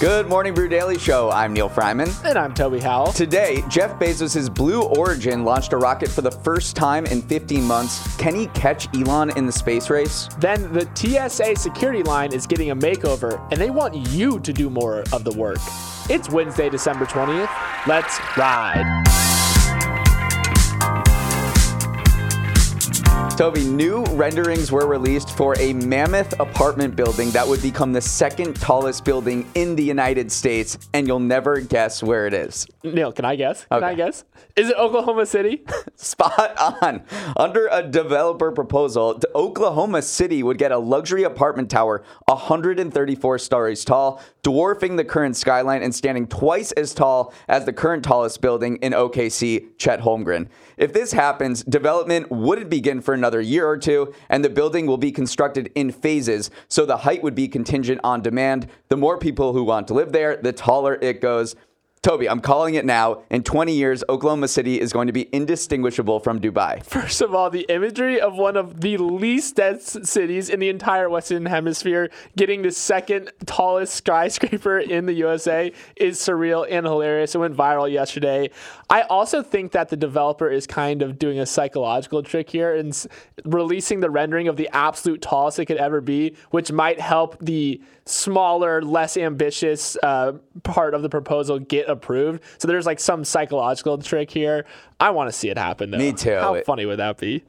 Good morning, Brew Daily Show. I'm Neal Freyman. And I'm Toby Howell. Today, Jeff Bezos' Blue Origin launched a rocket for the first time in 15 months. Can he catch Elon in the space race? Then the TSA security line is getting a makeover, and they want you to do more of the work. It's Wednesday, December 20th. Let's ride. Toby, new renderings were released for a mammoth apartment building that would become the second tallest building in the United States, and you'll never guess where it is. Neal, can I guess? Can Okay. I guess? Is it Oklahoma City? Spot on. Under a developer proposal, Oklahoma City would get a luxury apartment tower 134 stories tall, dwarfing the current skyline and standing twice as tall as the current tallest building in OKC, Chet Holmgren. If this happens, development wouldn't begin for another year or two, and the building will be constructed in phases, so the height would be contingent on demand. The more people who want to live there, the taller it goes. Toby, I'm calling it now. In 20 years, Oklahoma City is going to be indistinguishable from Dubai. First of all, the imagery of one of the least dense cities in the entire Western Hemisphere getting the second tallest skyscraper in the USA is surreal and hilarious. It went viral yesterday. I also think that the developer is kind of doing a psychological trick here and s- releasing the rendering of the absolute tallest it could ever be, which might help the smaller, less ambitious uh, part of the proposal get approved. So there's like some psychological trick here. I want to see it happen though. Me too. How It- funny would that be?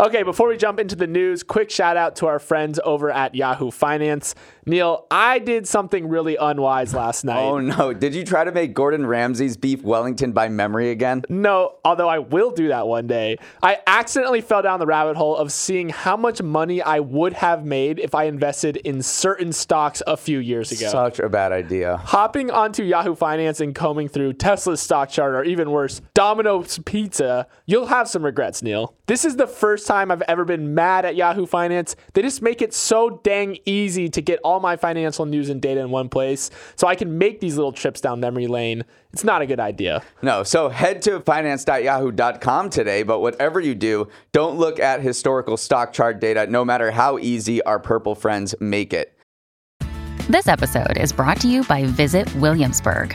Okay, before we jump into the news, quick shout out to our friends over at Yahoo Finance. Neal, I did something really unwise last night. Oh no, did you try to make Gordon Ramsay's beef Wellington by memory again? No, although I will do that one day. I accidentally fell down the rabbit hole of seeing how much money I would have made if I invested in certain stocks a few years ago. Such a bad idea. Hopping onto Yahoo Finance and combing through Tesla's stock chart, or even worse, Domino's Pizza, you'll have some regrets, Neal. This is the first time I've ever been mad at Yahoo Finance. They just make it so dang easy to get all my financial news and data in one place so I can make these little trips down memory lane. It's not a good idea. No, so head to finance.yahoo.com today, but whatever you do, don't look at historical stock chart data, no matter how easy our purple friends make it. This episode is brought to you by Visit Williamsburg.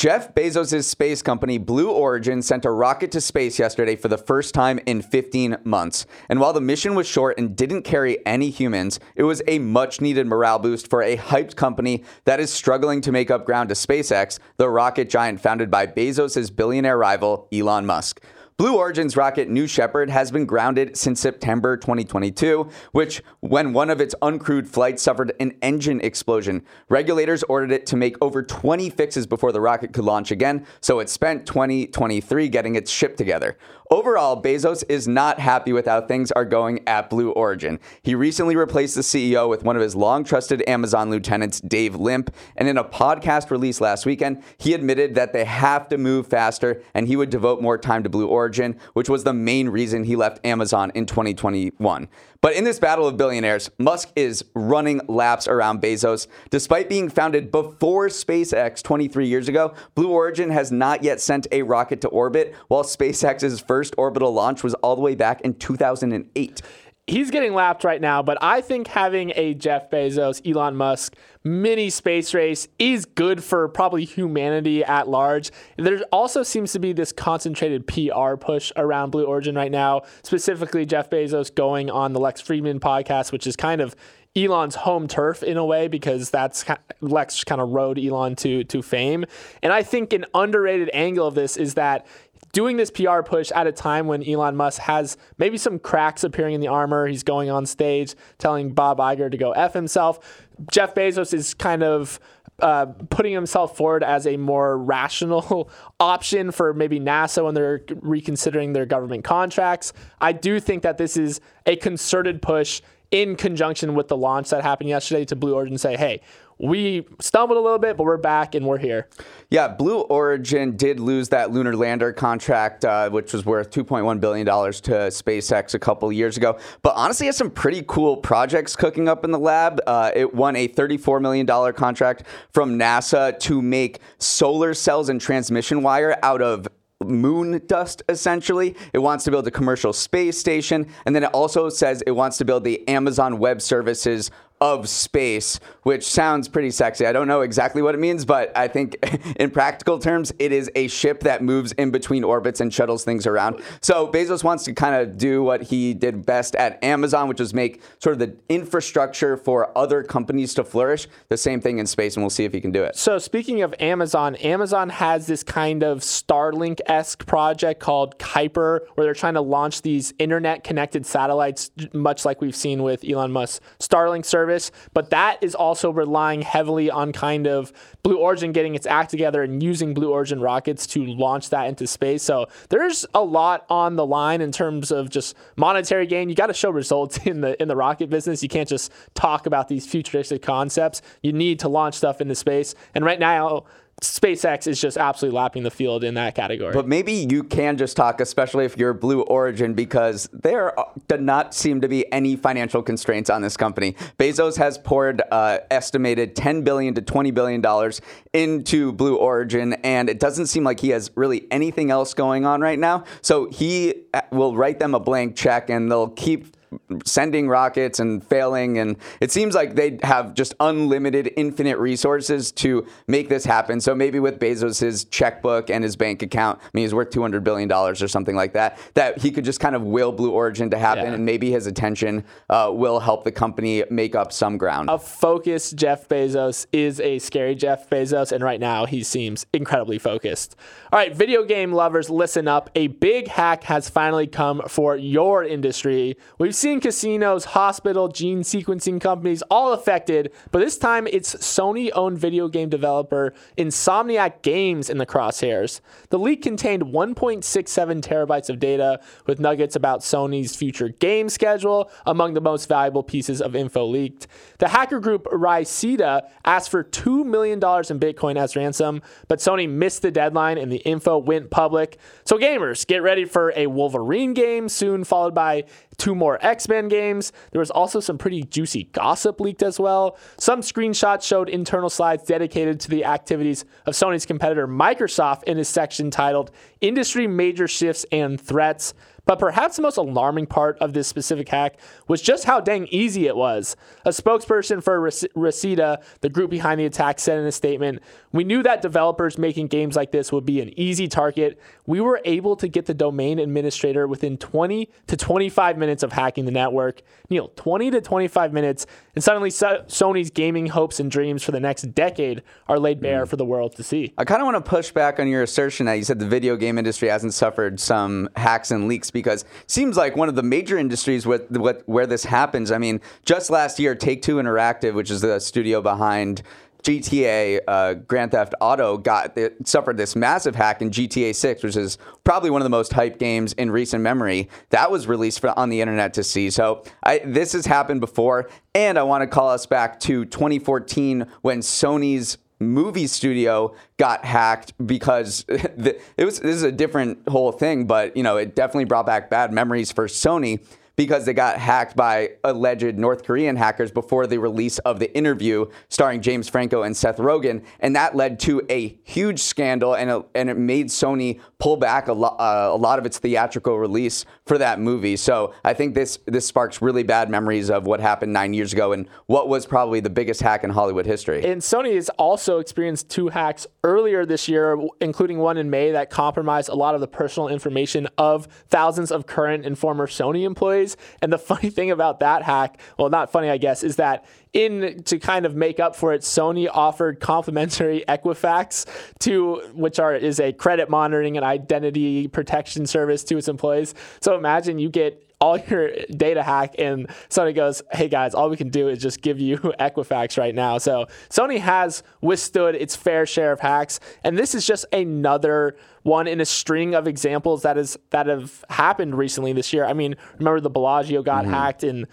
Jeff Bezos' space company Blue Origin sent a rocket to space yesterday for the first time in 15 months. And while the mission was short and didn't carry any humans, it was a much needed morale boost for a hyped company that is struggling to make up ground to SpaceX, the rocket giant founded by Bezos' billionaire rival Elon Musk. Blue Origin's rocket New Shepard has been grounded since September 2022, which, when one of its uncrewed flights suffered an engine explosion, regulators ordered it to make over 20 fixes before the rocket could launch again, so it spent 2023 getting its ship together. Overall, Bezos is not happy with how things are going at Blue Origin. He recently replaced the CEO with one of his long trusted Amazon lieutenants, Dave Limp, and in a podcast released last weekend, he admitted that they have to move faster and he would devote more time to Blue Origin, which was the main reason he left Amazon in 2021. But in this battle of billionaires, Musk is running laps around Bezos. Despite being founded before SpaceX 23 years ago, Blue Origin has not yet sent a rocket to orbit, while SpaceX's first orbital launch was all the way back in 2008. He's getting lapped right now, but I think having a Jeff Bezos, Elon Musk mini space race is good for probably humanity at large. There also seems to be this concentrated PR push around Blue Origin right now, specifically Jeff Bezos going on the Lex Fridman podcast, which is kind of Elon's home turf in a way because that's Lex kind of rode Elon to to fame. And I think an underrated angle of this is that doing this PR push at a time when Elon Musk has maybe some cracks appearing in the armor. He's going on stage telling Bob Iger to go F himself. Jeff Bezos is kind of uh, putting himself forward as a more rational option for maybe NASA when they're reconsidering their government contracts. I do think that this is a concerted push in conjunction with the launch that happened yesterday to Blue Origin say, hey, we stumbled a little bit, but we're back and we're here. Yeah, Blue Origin did lose that lunar lander contract, uh, which was worth $2.1 billion to SpaceX a couple years ago. But honestly, has some pretty cool projects cooking up in the lab. Uh, it won a $34 million contract from NASA to make solar cells and transmission wire out of moon dust essentially. It wants to build a commercial space station. And then it also says it wants to build the Amazon Web Services of space, which sounds pretty sexy. I don't know exactly what it means, but I think in practical terms, it is a ship that moves in between orbits and shuttles things around. So Bezos wants to kind of do what he did best at Amazon, which is make sort of the infrastructure for other companies to flourish. The same thing in space, and we'll see if he can do it. So speaking of Amazon, Amazon has this kind of Starlink esque project called Kuiper, where they're trying to launch these internet connected satellites, much like we've seen with Elon Musk's Starlink service service, but that is also relying heavily on kind of Blue Origin getting its act together and using Blue Origin rockets to launch that into space. So there's a lot on the line in terms of just monetary gain. You got to show results in the in the rocket business. You can't just talk about these futuristic concepts. You need to launch stuff into space. And right now, SpaceX is just absolutely lapping the field in that category. But maybe you can just talk, especially if you're Blue Origin, because there do not seem to be any financial constraints on this company. Bezos has poured uh, estimated 10 billion to 20 billion dollars into Blue Origin, and it doesn't seem like he has really anything else going on right now. So he uh, will write them a blank check, and they'll keep sending rockets and failing. And it seems like they have just unlimited, infinite resources to make this happen. So maybe with Bezos's checkbook and his bank account, I mean, he's worth $200 billion or something like that, that he could just kind of will Blue Origin to happen. Yeah. And maybe his attention uh, will help the company make up some ground. A focused Jeff Bezos is a scary Jeff Bezos. And right now he seems incredibly focused. All right, video game lovers, listen up. A big hack has finally come for your industry. We've seen casinos, hospital, gene sequencing companies all affected, but this time it's Sony owned video game developer Insomniac Games in the crosshairs. The leak contained 1.67 terabytes of data with nuggets about Sony's future game schedule, among the most valuable pieces of info leaked. The hacker group Rhysida asked for $2 million in Bitcoin as ransom, but Sony missed the deadline and the info went public. So, gamers, get ready for a Wolverine game soon, followed by two more X Men games. There was also some pretty juicy gossip leaked as well. Some screenshots showed internal slides dedicated to the activities of Sony's competitor Microsoft in a section titled Industry Major Shifts and Threats. But perhaps the most alarming part of this specific hack was just how dang easy it was. A spokesperson for Rhysida, the group behind the attack, said in a statement We knew that developers making games like this would be an easy target. We were able to get the domain administrator within 20 to 25 minutes of hacking the network. Neal, 20 to 25 minutes, and suddenly Sony's gaming hopes and dreams for the next decade are laid bare mm. for the world to see. I kind of want to push back on your assertion that you said the video game industry hasn't suffered some hacks and leaks because it seems like one of the major industries with, with where this happens. I mean, just last year, Take Two Interactive, which is the studio behind GTA uh, Grand Theft Auto got it suffered this massive hack in GTA 6, which is probably one of the most hyped games in recent memory. That was released for, on the internet to see. So I, this has happened before, and I want to call us back to 2014 when Sony's movie studio got hacked because the, it was this is a different whole thing, but you know it definitely brought back bad memories for Sony because they got hacked by alleged North Korean hackers before the release of the interview starring James Franco and Seth Rogen, and that led to a huge scandal, and it, and it made Sony pull back a, lo- uh, a lot of its theatrical release for that movie. So I think this this sparks really bad memories of what happened nine years ago and what was probably the biggest hack in Hollywood history. And Sony has also experienced two hacks earlier this year, including one in May that compromised a lot of the personal information of thousands of current and former Sony employees And the funny thing about that hack, well, not funny, I guess, is that in to kind of make up for it, Sony offered complimentary Equifax to which are is a credit monitoring and identity protection service to its employees. So imagine you get all your data hack and Sony goes, hey guys, all we can do is just give you Equifax right now. So Sony has withstood its fair share of hacks, and this is just another one in a string of examples that is that have happened recently this year. I mean, remember the Bellagio got mm-hmm. hacked in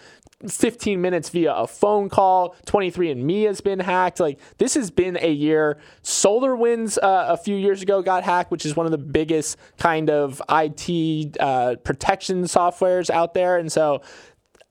15 minutes via a phone call. 23andMe has been hacked. Like this has been a year. SolarWinds uh, a few years ago got hacked, which is one of the biggest kind of IT uh, protection softwares out there. And so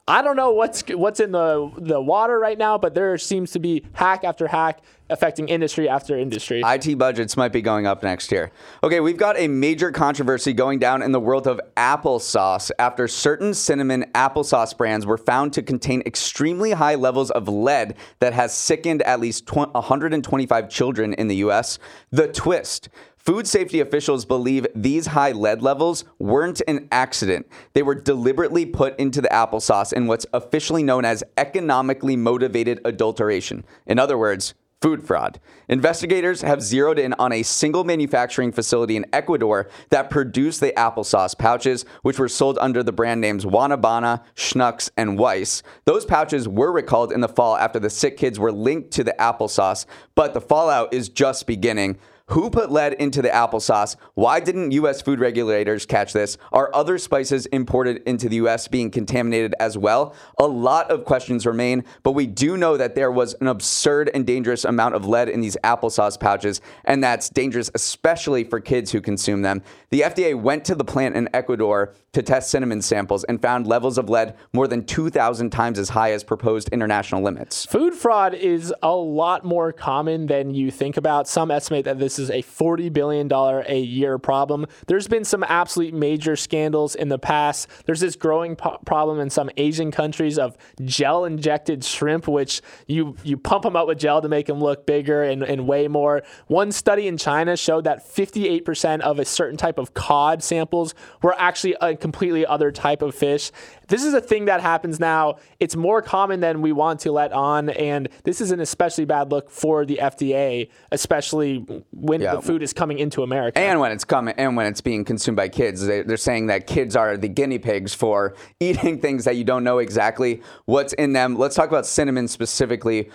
I don't know what's what's in the the water right now, but there seems to be hack after hack affecting industry after industry. IT budgets might be going up next year. Okay, we've got a major controversy going down in the world of applesauce after certain cinnamon applesauce brands were found to contain extremely high levels of lead that has sickened at least 125 children in the US. The twist Food safety officials believe these high lead levels weren't an accident. They were deliberately put into the applesauce in what's officially known as economically motivated adulteration. In other words, food fraud. Investigators have zeroed in on a single manufacturing facility in Ecuador that produced the applesauce pouches, which were sold under the brand names WanaBana, Schnucks, and Weiss. Those pouches were recalled in the fall after the sick kids were linked to the applesauce, but the fallout is just beginning. Who put lead into the applesauce? Why didn't U.S. food regulators catch this? Are other spices imported into the U.S. being contaminated as well? A lot of questions remain, but we do know that there was an absurd and dangerous amount of lead in these applesauce pouches, and that's dangerous especially for kids who consume them. The FDA went to the plant in Ecuador to test cinnamon samples and found levels of lead more than 2,000 times as high as proposed international limits. Food fraud is a lot more common than you think about. Some estimate that this is a $40 billion a year problem. There's been some absolute major scandals in the past. There's this growing po- problem in some Asian countries of gel injected shrimp, which you, you pump them out with gel to make them look bigger and, and weigh more. One study in China showed that 58% of a certain type of cod samples were actually a completely other type of fish. This is a thing that happens now. It's more common than we want to let on, and this is an especially bad look for the FDA, especially when yeah. the food is coming into America and when it's coming and when it's being consumed by kids. They, they're saying that kids are the guinea pigs for eating things that you don't know exactly what's in them. Let's talk about cinnamon specifically.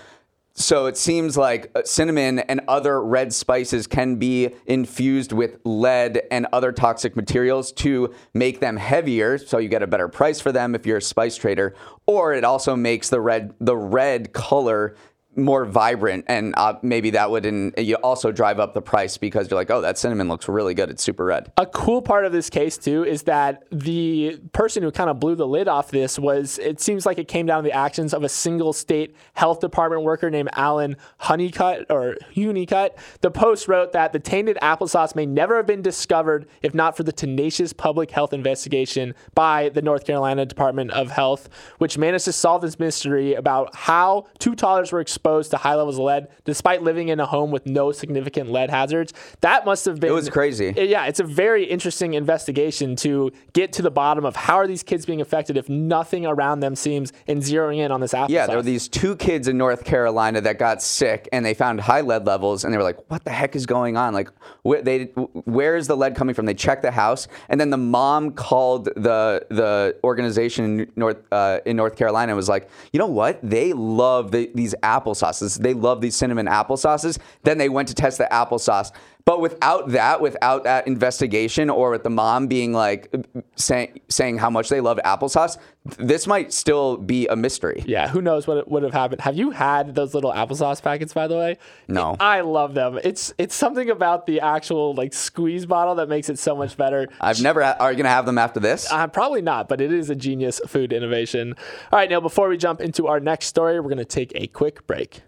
So it seems like uh, cinnamon and other red spices can be infused with lead and other toxic materials to make them heavier, so you get a better price for them if you're a spice trader. Or it also makes the red the red color more vibrant and uh, maybe that would in, you also drive up the price because you're like oh that cinnamon looks really good. It's super red. A cool part of this case too is that the person who kind of blew the lid off this was it seems like it came down to the actions of a single state health department worker named alan honeycutt or honeycutt. The post wrote that the tainted applesauce may never have been discovered if not for the tenacious public health investigation by the north carolina department of health which managed to solve this mystery about how two toddlers were exposed exposed to high levels of lead despite living in a home with no significant lead hazards. That must have been. It was crazy. Yeah, it's a very interesting investigation to get to the bottom of how are these kids being affected if nothing around them seems and zeroing in on this applesauce. Yeah, there were these two kids in North Carolina that got sick and they found high lead levels and they were like, "What the heck is going on? Like, where they where is the lead coming from?" They checked the house and then the mom called the the organization in North uh, in North Carolina and was like, "You know what? They love the, these apples." Applesauces. They love these cinnamon applesauces. Then they went to test the applesauce. But without that, without that investigation, or with the mom being like saying saying how much they loved applesauce, this might still be a mystery. Yeah, who knows what would have happened? Have you had those little applesauce packets, by the way? No, I love them. It's it's something about the actual like squeeze bottle that makes it so much better. I've never. Ha- are you gonna have them after this? Uh, probably not, but it is a genius food innovation. All right, now before we jump into our next story, we're gonna take a quick break.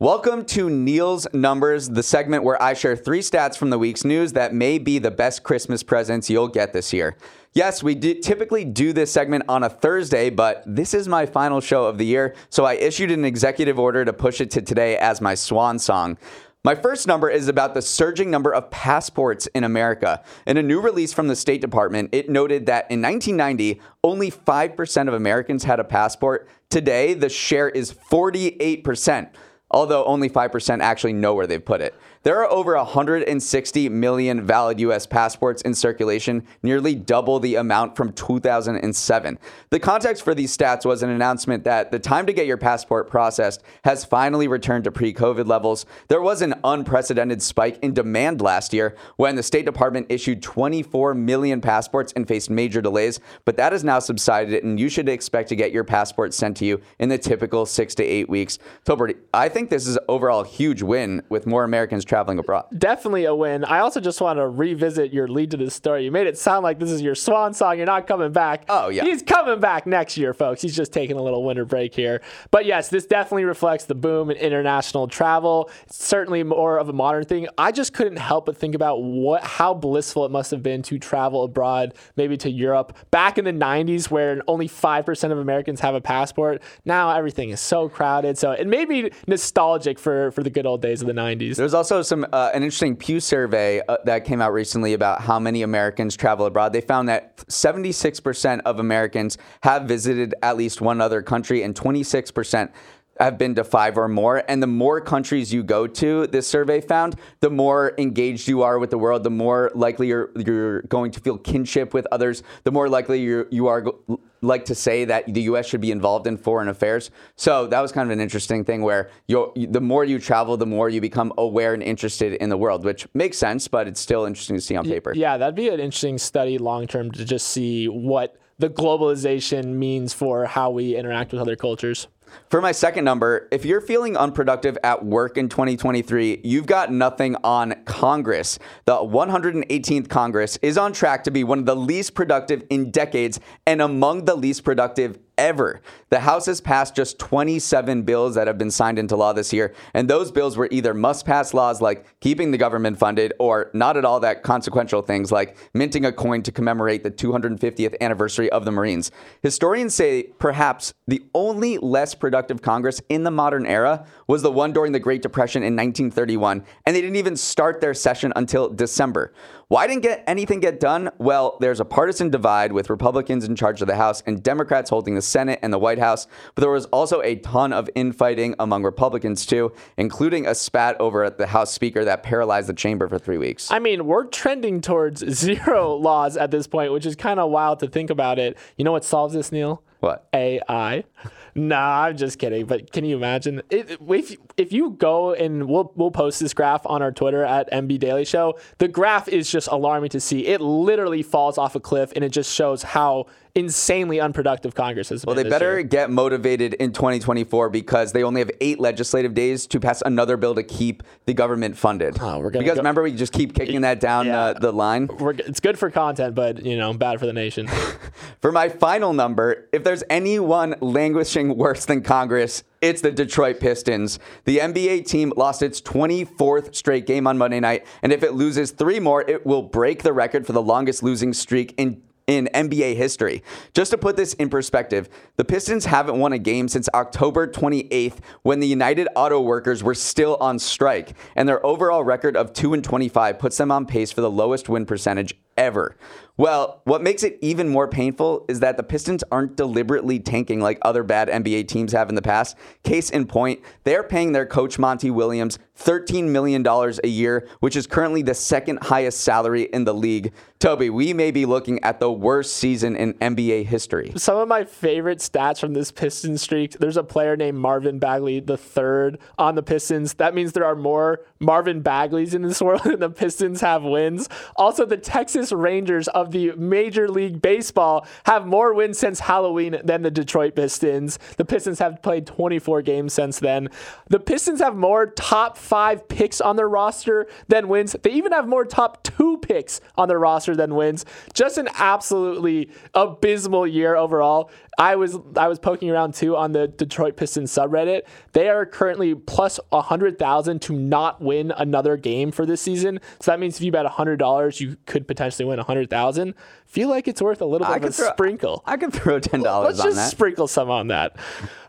Welcome to Neal's Numbers, the segment where I share three stats from the week's news that may be the best Christmas presents you'll get this year. Yes, we do typically do this segment on a Thursday, but this is my final show of the year, so I issued an executive order to push it to today as my swan song. My first number is about the surging number of passports in America. In a new release from the State Department, it noted that in 1990, only 5% of Americans had a passport. Today, the share is 48%, although only 5% actually know where they've put it. There are over 160 million valid U.S. passports in circulation, nearly double the amount from 2007. The context for these stats was an announcement that the time to get your passport processed has finally returned to pre COVID levels. There was an unprecedented spike in demand last year when the State Department issued 24 million passports and faced major delays, but that has now subsided, and you should expect to get your passport sent to you in the typical six to eight weeks. Tolbert, I think this is overall a huge win with more Americans traveling abroad. Definitely a win. I also just want to revisit your lead to this story. You made it sound like this is your swan song. You're not coming back. Oh, yeah. He's coming back next year, folks. He's just taking a little winter break here. But yes, this definitely reflects the boom in international travel. It's certainly more of a modern thing. I just couldn't help but think about what how blissful it must have been to travel abroad, maybe to Europe, back in the 90s where only 5% of Americans have a passport. Now everything is so crowded. So it made me nostalgic for, for the good old days of the 90s. There's also some uh, an interesting Pew survey uh, that came out recently about how many Americans travel abroad. They found that 76% of Americans have visited at least one other country, and 26% have been to five or more. And the more countries you go to, this survey found, the more engaged you are with the world, the more likely you're, you're going to feel kinship with others, the more likely you're, you are like to say that the U.S. should be involved in foreign affairs. So that was kind of an interesting thing where the more you travel, the more you become aware and interested in the world, which makes sense, but it's still interesting to see on paper. Yeah, that'd be an interesting study long term to just see what the globalization means for how we interact with other cultures. For my second number, if you're feeling unproductive at work in 2023, you've got nothing on Congress. The 118th Congress is on track to be one of the least productive in decades and among the least productive ever. The House has passed just 27 bills that have been signed into law this year, and those bills were either must pass laws like keeping the government funded or not at all that consequential things like minting a coin to commemorate the 250th anniversary of the Marines. Historians say perhaps the only less productive Congress in the modern era was the one during the Great Depression in 1931, and they didn't even start their session until December. Why didn't get anything get done? Well, there's a partisan divide with Republicans in charge of the House and Democrats holding the Senate and the White House, but there was also a ton of infighting among Republicans too, including a spat over at the House Speaker that paralyzed the chamber for three weeks. I mean, we're trending towards zero laws at this point, which is kind of wild to think about it. You know what solves this, Neal? What? AI. Nah, I'm just kidding. But can you imagine it, if if you go and we'll we'll post this graph on our Twitter at MB Daily Show. The graph is just alarming to see. It literally falls off a cliff, and it just shows how insanely unproductive Congress has Well, been. they this better year. get motivated in 2024 because they only have eight legislative days to pass another bill to keep the government funded. Oh, we're gonna because go- remember, we just keep kicking that down Yeah. uh, the line. We're, it's good for content, but you know, bad for the nation. For my final number, if there's anyone languishing worse than Congress, it's the Detroit Pistons. The NBA team lost its 24th straight game on Monday night, and if it loses three more, it will break the record for the longest losing streak in in NBA history. Just to put this in perspective, the Pistons haven't won a game since October 28th when the United Auto Workers were still on strike, and their overall record of 2 and 25 puts them on pace for the lowest win percentage ever. Well, what makes it even more painful is that the Pistons aren't deliberately tanking like other bad NBA teams have in the past. Case in point, they're paying their coach Monty Williams $13 million a year, which is currently the second highest salary in the league. Toby, we may be looking at the worst season in NBA history. Some of my favorite stats from this Pistons streak. There's a player named Marvin Bagley third on the Pistons. That means there are more Marvin Bagleys in this world than the Pistons have wins. Also, the Texas Rangers of the Major League Baseball have more wins since Halloween than the Detroit Pistons. The Pistons have played 24 games since then. The Pistons have more top five picks on their roster than wins. They even have more top two picks on their roster than wins. Just an absolutely abysmal year overall. I was I was poking around too on the Detroit Pistons subreddit. They are currently plus a hundred thousand to not win another game for this season. So that means if you bet a hundred dollars, you could potentially they win 100000 feel like it's worth a little bit I of a throw- sprinkle. I could throw ten dollars Let's on just that. sprinkle some on that.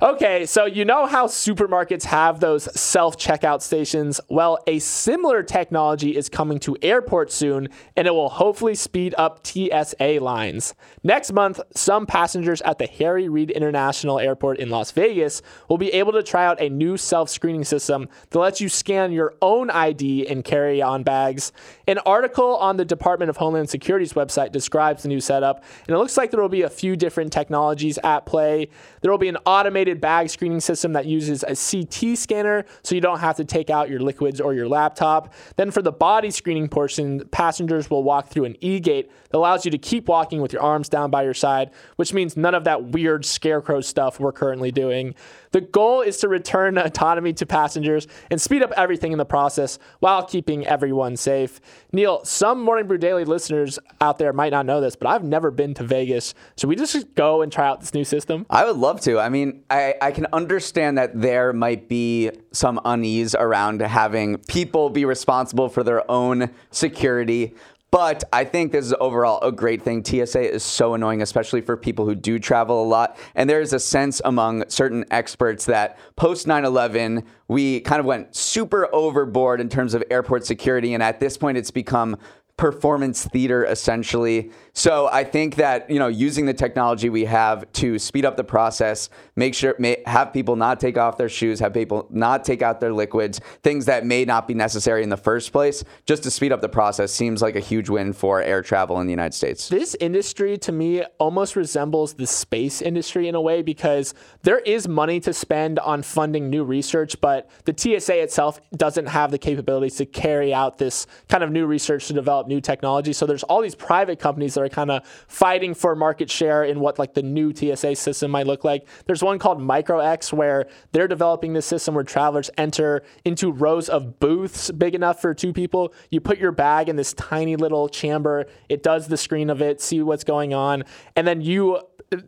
Okay, so you know how supermarkets have those self checkout stations? Well, a similar technology is coming to airports soon, and it will hopefully speed up TSA lines. Next month, some passengers at the Harry Reid International Airport in Las Vegas will be able to try out a new self screening system that lets you scan your own ID and carry on bags. An article on the Department of Homeland Security's website describes the new setup, and it looks like there will be a few different technologies at play. There will be an automated bag screening system that uses a CT scanner, so you don't have to take out your liquids or your laptop. Then, for the body screening portion, passengers will walk through an e gate that allows you to keep walking with your arms down by your side, which means none of that weird scarecrow stuff we're currently doing. The goal is to return autonomy to passengers and speed up everything in the process while keeping everyone safe. Neal, some Morning Brew Daily listeners out there might not know this, but I've never been to Vegas. Should we just go and try out this new system? I would love to. I mean, I, I can understand that there might be some unease around having people be responsible for their own security. But I think this is overall a great thing. TSA is so annoying, especially for people who do travel a lot. And there is a sense among certain experts that post 9 11, we kind of went super overboard in terms of airport security. And at this point, it's become performance theater essentially. So I think that you know using the technology we have to speed up the process, make sure may, have people not take off their shoes, have people not take out their liquids, things that may not be necessary in the first place, just to speed up the process seems like a huge win for air travel in the United States. This industry to me almost resembles the space industry in a way because there is money to spend on funding new research, but the TSA itself doesn't have the capabilities to carry out this kind of new research to develop new technology. So there's all these private companies that are kind of fighting for market share in what like the new TSA system might look like. There's one called MicroX where they're developing this system where travelers enter into rows of booths big enough for two people. You put your bag in this tiny little chamber. It does the screen of it, see what's going on, and then you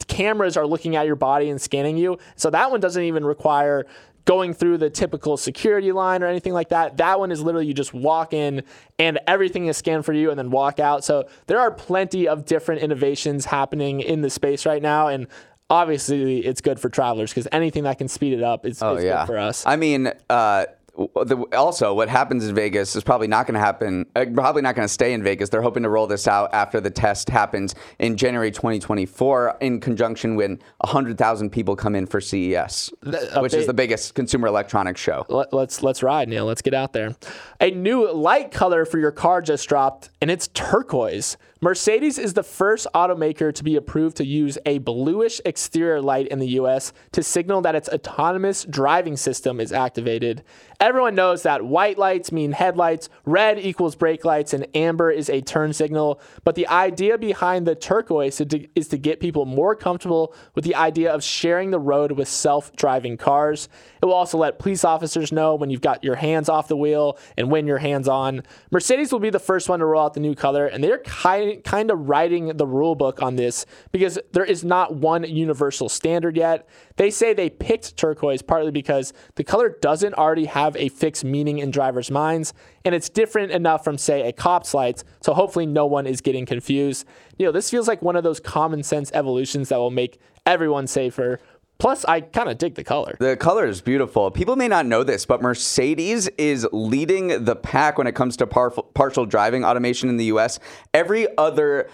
cameras are looking at your body and scanning you. So that one doesn't even require going through the typical security line or anything like that. That one is literally you just walk in and everything is scanned for you and then walk out. So there are plenty of different innovations happening in the space right now and obviously it's good for travelers because anything that can speed it up is, Oh is yeah, good for us. I mean, uh, also what happens in Vegas is probably not going to happen. Uh, probably not going to stay in Vegas. They're hoping to roll this out after the test happens in January 2024, in conjunction when 100,000 people come in for CES, a which is the biggest consumer electronics show. Let, let's let's ride, Neal. Let's get out there. A new light color for your car just dropped, and it's turquoise. Mercedes is the first automaker to be approved to use a bluish exterior light in the US to signal that its autonomous driving system is activated. Everyone knows that white lights mean headlights, red equals brake lights, and amber is a turn signal. But the idea behind the turquoise is to, get people more comfortable with the idea of sharing the road with self driving cars. It will also let police officers know when you've got your hands off the wheel and when your hands on. Mercedes will be the first one to roll out the new color, and they're kind, kind of writing the rule book on this because there is not one universal standard yet. They say they picked turquoise partly because the color doesn't already have a fixed meaning in drivers' minds, and it's different enough from, say, a cop's lights, so hopefully no one is getting confused. You know, this feels like one of those common sense evolutions that will make everyone safer. Plus, I kind of dig the color. The color is beautiful. People may not know this, but Mercedes is leading the pack when it comes to par- partial driving automation in the US. Every other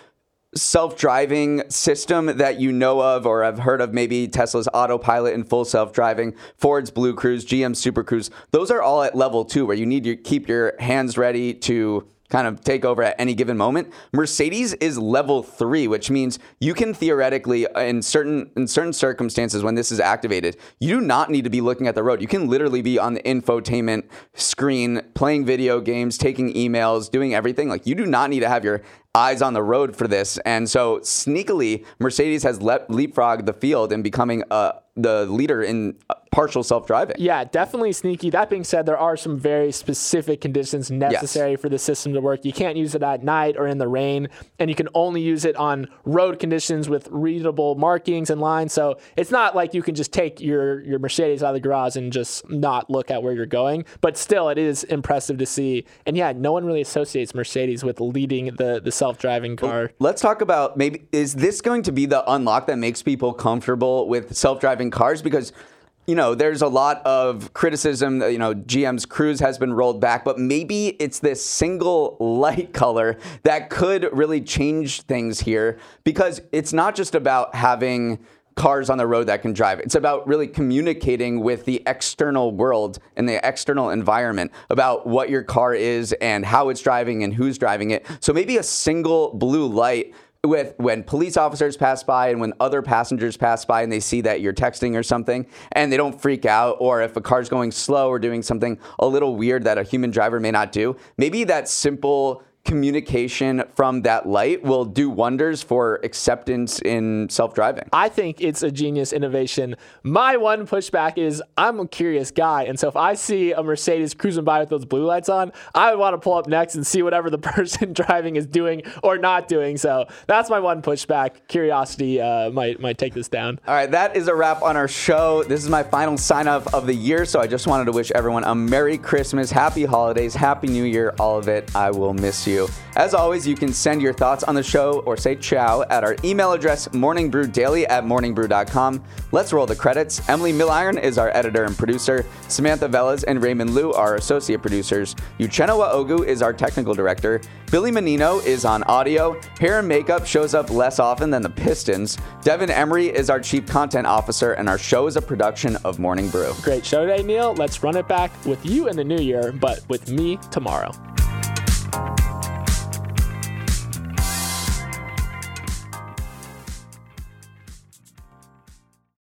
self-driving system that you know of or have heard of maybe Tesla's autopilot and full self-driving, Ford's Blue Cruise, GM Super Cruise, those are all at level 2 where you need to keep your hands ready to kind of take over at any given moment. Mercedes is level 3, which means you can theoretically in certain in certain circumstances when this is activated, you do not need to be looking at the road. You can literally be on the infotainment screen playing video games, taking emails, doing everything. Like you do not need to have your eyes on the road for this. And so sneakily, Mercedes has le- leapfrogged the field and becoming uh, the leader in partial self-driving. Yeah, definitely sneaky. That being said, there are some very specific conditions necessary yes. for the system to work. You can't use it at night or in the rain, and you can only use it on road conditions with readable markings and lines. So it's not like you can just take your your Mercedes out of the garage and just not look at where you're going. But still, it is impressive to see. And yeah, no one really associates Mercedes with leading the the self-driving car. Let's talk about maybe is this going to be the unlock that makes people comfortable with self-driving cars because you know, there's a lot of criticism. You know, GM's Cruise has been rolled back, but maybe it's this single light color that could really change things here because it's not just about having cars on the road that can drive. It's about really communicating with the external world and the external environment about what your car is and how it's driving and who's driving it. So maybe a single blue light with when police officers pass by and when other passengers pass by and they see that you're texting or something and they don't freak out or if a car's going slow or doing something a little weird that a human driver may not do maybe that simple communication from that light will do wonders for acceptance in self driving. I think it's a genius innovation. My one pushback is I'm a curious guy. And so if I see a Mercedes cruising by with those blue lights on, I would want to pull up next and see whatever the person driving is doing or not doing. So that's my one pushback. Curiosity uh, might, might take this down. All right, that is a wrap on our show. This is my final sign off of the year. So I just wanted to wish everyone a Merry Christmas, Happy Holidays, Happy New Year, all of it. I will miss you As always, you can send your thoughts on the show or say ciao at our email address, morningbrewdaily at morningbrew.com. Let's roll the credits. Emily Milliron is our editor and producer. Samantha Velez and Raymond Liu are associate producers. Uchenna Ogu is our technical director. Billy Menino is on audio. Hair and makeup shows up less often than the Pistons. Devin Emery is our chief content officer, and our show is a production of Morning Brew. Great show today, Neal. Let's run it back with you in the new year, but with me tomorrow.